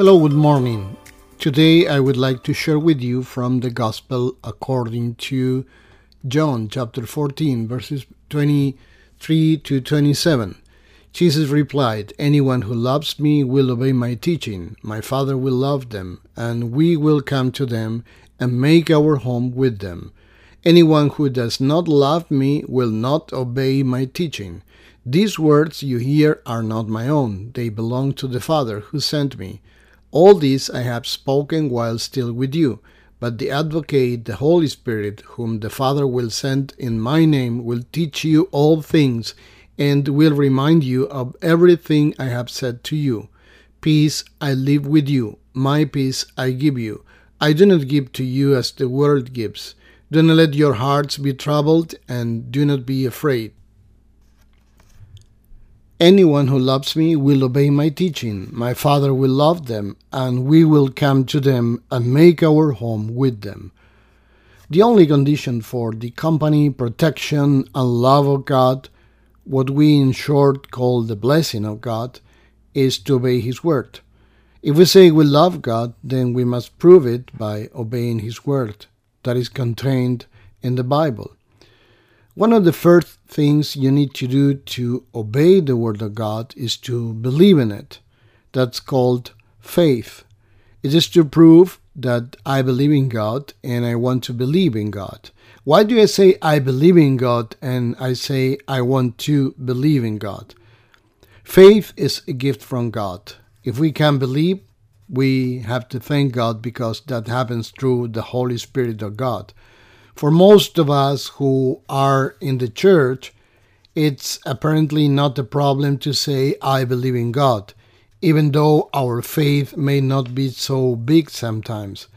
Hello, good morning. Today I would like to share with you from the Gospel according to John chapter 14, verses 23 to 27. Jesus replied, Anyone who loves me will obey my teaching. My Father will love them, and we will come to them and make our home with them. Anyone who does not love me will not obey my teaching. These words you hear are not my own, they belong to the Father who sent me. All this I have spoken while still with you. But the Advocate, the Holy Spirit, whom the Father will send in my name, will teach you all things and will remind you of everything I have said to you. Peace I leave with you, my peace I give you. I do not give to you as the world gives. Do not let your hearts be troubled, and do not be afraid. Anyone who loves me will obey my teaching. My Father will love them, and we will come to them and make our home with them. The only condition for the company, protection, and love of God, what we in short call the blessing of God, is to obey His word. If we say we love God, then we must prove it by obeying His word that is contained in the Bible. One of the first things you need to do to obey the Word of God is to believe in it. That's called faith. It is to prove that I believe in God and I want to believe in God. Why do I say I believe in God and I say I want to believe in God? Faith is a gift from God. If we can believe, we have to thank God because that happens through the Holy Spirit of God. For most of us who are in the church, it's apparently not a problem to say, I believe in God, even though our faith may not be so big sometimes.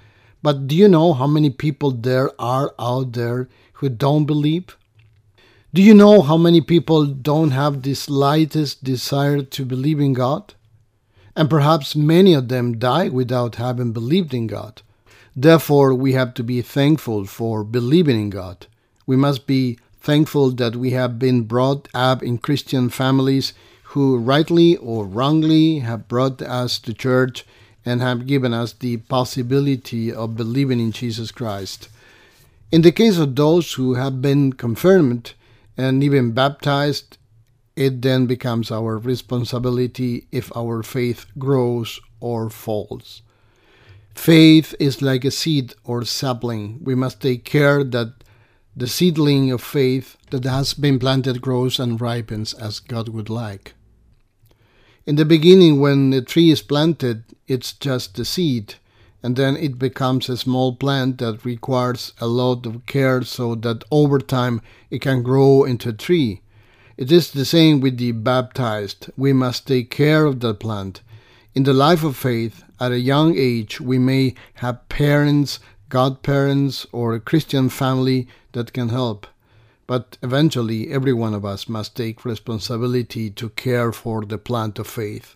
But do you know how many people there are out there who don't believe? Do you know how many people don't have the slightest desire to believe in God? And perhaps many of them die without having believed in God. Therefore, we have to be thankful for believing in God. We must be thankful that we have been brought up in Christian families who, rightly or wrongly, have brought us to church and have given us the possibility of believing in Jesus Christ. In the case of those who have been confirmed and even baptized, it then becomes our responsibility if our faith grows or falls. Faith is like a seed or sapling. We must take care that the seedling of faith that has been planted grows and ripens as God would like. In the beginning, when the tree is planted, it's just the seed, and then it becomes a small plant that requires a lot of care so that over time it can grow into a tree. It is the same with the baptized. We must take care of the plant. In the life of faith, at a young age, we may have parents, godparents, or a Christian family that can help. But eventually, every one of us must take responsibility to care for the plant of faith.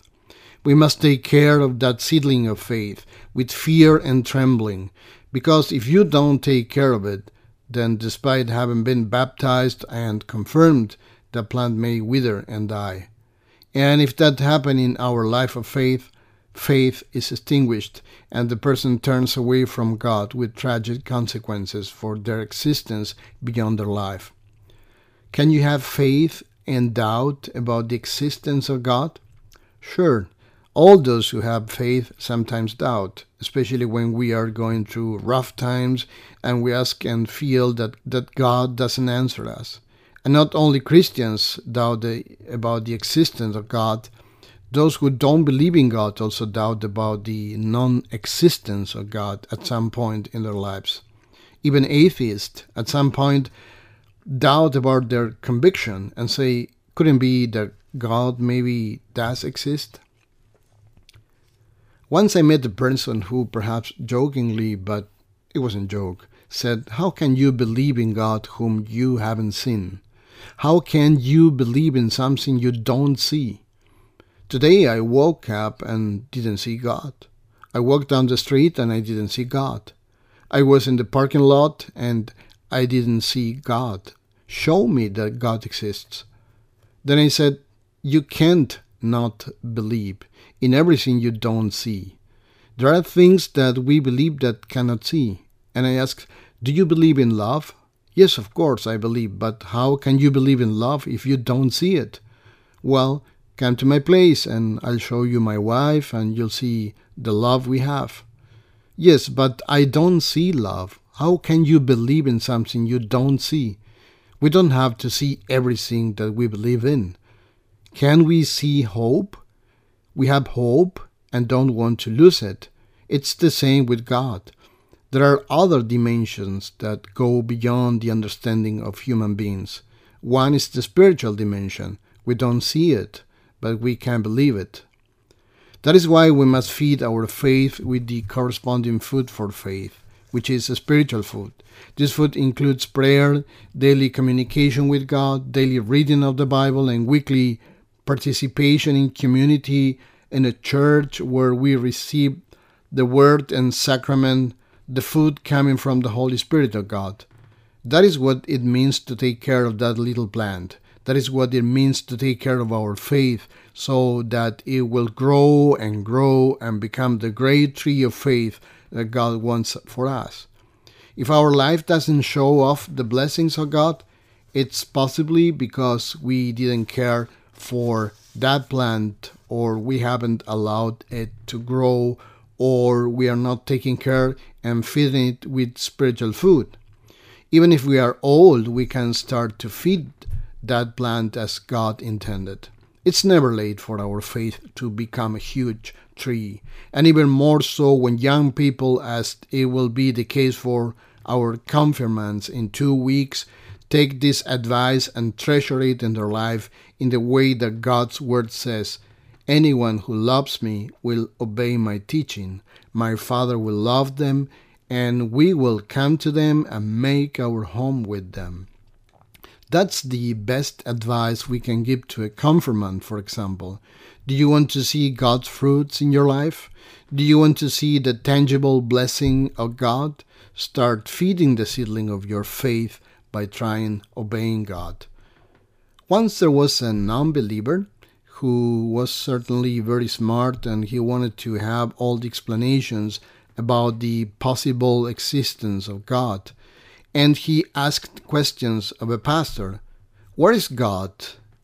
We must take care of that seedling of faith with fear and trembling, because if you don't take care of it, then despite having been baptized and confirmed, the plant may wither and die. And if that happen in our life of faith, faith is extinguished and the person turns away from God with tragic consequences for their existence beyond their life. Can you have faith and doubt about the existence of God? Sure, all those who have faith sometimes doubt, especially when we are going through rough times and we ask and feel that, that God doesn't answer us. And not only Christians doubt the, about the existence of God, those who don't believe in God also doubt about the non existence of God at some point in their lives. Even atheists at some point doubt about their conviction and say, couldn't be that God maybe does exist? Once I met a person who, perhaps jokingly, but it wasn't joke, said, How can you believe in God whom you haven't seen? How can you believe in something you don't see? Today I woke up and didn't see God. I walked down the street and I didn't see God. I was in the parking lot and I didn't see God. Show me that God exists. Then I said, You can't not believe in everything you don't see. There are things that we believe that cannot see. And I asked, do you believe in love? Yes, of course, I believe, but how can you believe in love if you don't see it? Well, come to my place and I'll show you my wife and you'll see the love we have. Yes, but I don't see love. How can you believe in something you don't see? We don't have to see everything that we believe in. Can we see hope? We have hope and don't want to lose it. It's the same with God. There are other dimensions that go beyond the understanding of human beings. One is the spiritual dimension. We don't see it, but we can believe it. That is why we must feed our faith with the corresponding food for faith, which is a spiritual food. This food includes prayer, daily communication with God, daily reading of the Bible, and weekly participation in community in a church where we receive the word and sacrament the food coming from the Holy Spirit of God. That is what it means to take care of that little plant. That is what it means to take care of our faith so that it will grow and grow and become the great tree of faith that God wants for us. If our life doesn't show off the blessings of God, it's possibly because we didn't care for that plant or we haven't allowed it to grow or we are not taking care and feeding it with spiritual food. Even if we are old, we can start to feed that plant as God intended. It's never late for our faith to become a huge tree, and even more so when young people, as it will be the case for our confirmants in two weeks, take this advice and treasure it in their life in the way that God's word says Anyone who loves me will obey my teaching. My Father will love them, and we will come to them and make our home with them. That's the best advice we can give to a confirmant, for example. Do you want to see God's fruits in your life? Do you want to see the tangible blessing of God? Start feeding the seedling of your faith by trying obeying God. Once there was a non believer who was certainly very smart and he wanted to have all the explanations about the possible existence of God. And he asked questions of a pastor Where is God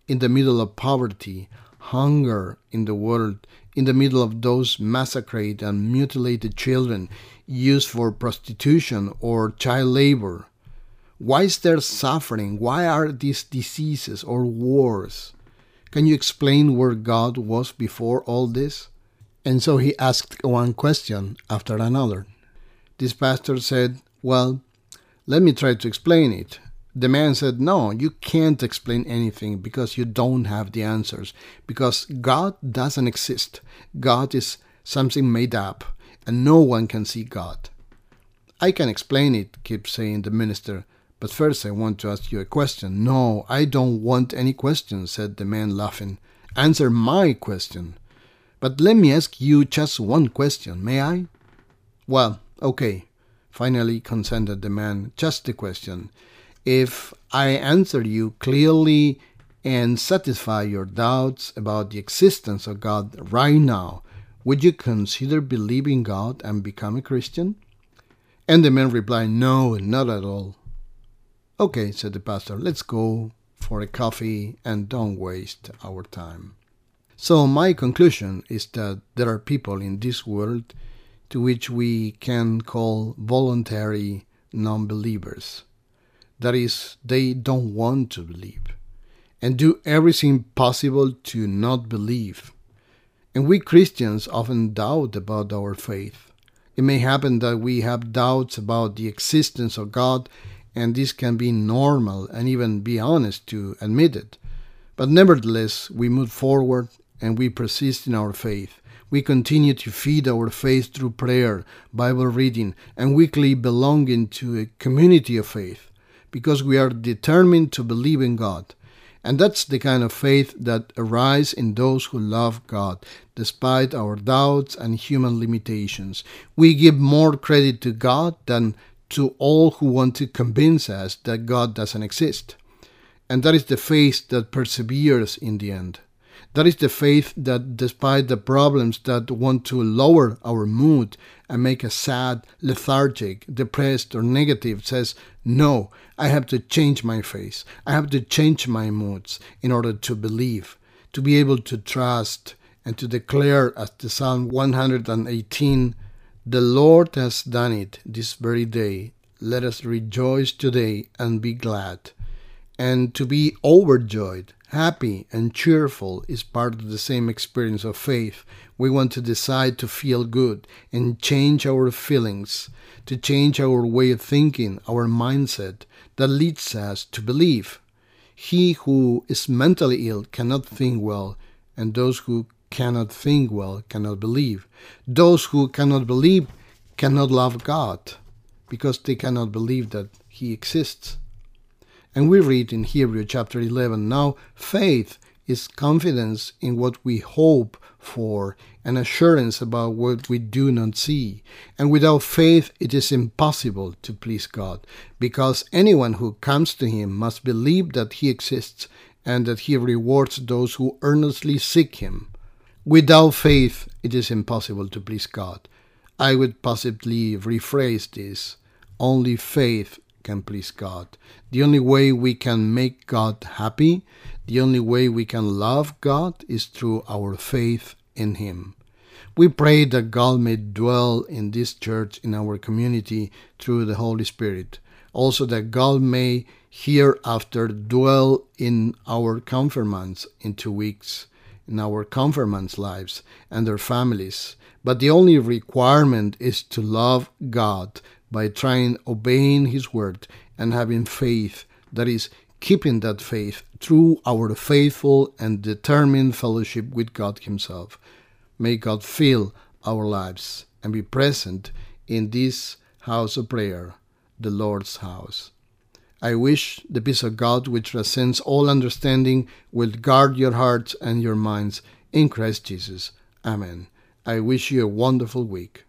in the middle of poverty, hunger in the world, in the middle of those massacred and mutilated children used for prostitution or child labor? Why is there suffering? Why are these diseases or wars? Can you explain where God was before all this? And so he asked one question after another. This pastor said, Well, let me try to explain it. The man said, No, you can't explain anything because you don't have the answers, because God doesn't exist. God is something made up, and no one can see God. I can explain it, keeps saying the minister, but first I want to ask you a question. No, I don't want any questions, said the man laughing. Answer my question. But let me ask you just one question, may I? Well, okay, finally consented the man. Just a question. If I answer you clearly and satisfy your doubts about the existence of God right now, would you consider believing God and become a Christian? And the man replied, No, not at all. Okay, said the pastor, let's go for a coffee and don't waste our time. So, my conclusion is that there are people in this world to which we can call voluntary non believers. That is, they don't want to believe and do everything possible to not believe. And we Christians often doubt about our faith. It may happen that we have doubts about the existence of God and this can be normal and even be honest to admit it. But nevertheless, we move forward and we persist in our faith. We continue to feed our faith through prayer, Bible reading, and weekly belonging to a community of faith because we are determined to believe in God. And that's the kind of faith that arises in those who love God, despite our doubts and human limitations. We give more credit to God than to all who want to convince us that God doesn't exist. And that is the faith that perseveres in the end. That is the faith that, despite the problems that want to lower our mood and make us sad, lethargic, depressed, or negative, says, No, I have to change my face. I have to change my moods in order to believe, to be able to trust, and to declare, as the Psalm 118, The Lord has done it this very day. Let us rejoice today and be glad. And to be overjoyed, happy, and cheerful is part of the same experience of faith. We want to decide to feel good and change our feelings, to change our way of thinking, our mindset that leads us to believe. He who is mentally ill cannot think well, and those who cannot think well cannot believe. Those who cannot believe cannot love God because they cannot believe that He exists. And we read in Hebrew chapter 11 now faith is confidence in what we hope for and assurance about what we do not see. And without faith, it is impossible to please God, because anyone who comes to Him must believe that He exists and that He rewards those who earnestly seek Him. Without faith, it is impossible to please God. I would possibly rephrase this only faith can please God. The only way we can make God happy, the only way we can love God is through our faith in Him. We pray that God may dwell in this church, in our community, through the Holy Spirit. Also, that God may hereafter dwell in our confirmants in two weeks, in our confirmants' lives and their families. But the only requirement is to love God by trying obeying his word and having faith that is keeping that faith through our faithful and determined fellowship with God himself may God fill our lives and be present in this house of prayer the Lord's house I wish the peace of God, which transcends all understanding, will guard your hearts and your minds in Christ Jesus. Amen. I wish you a wonderful week.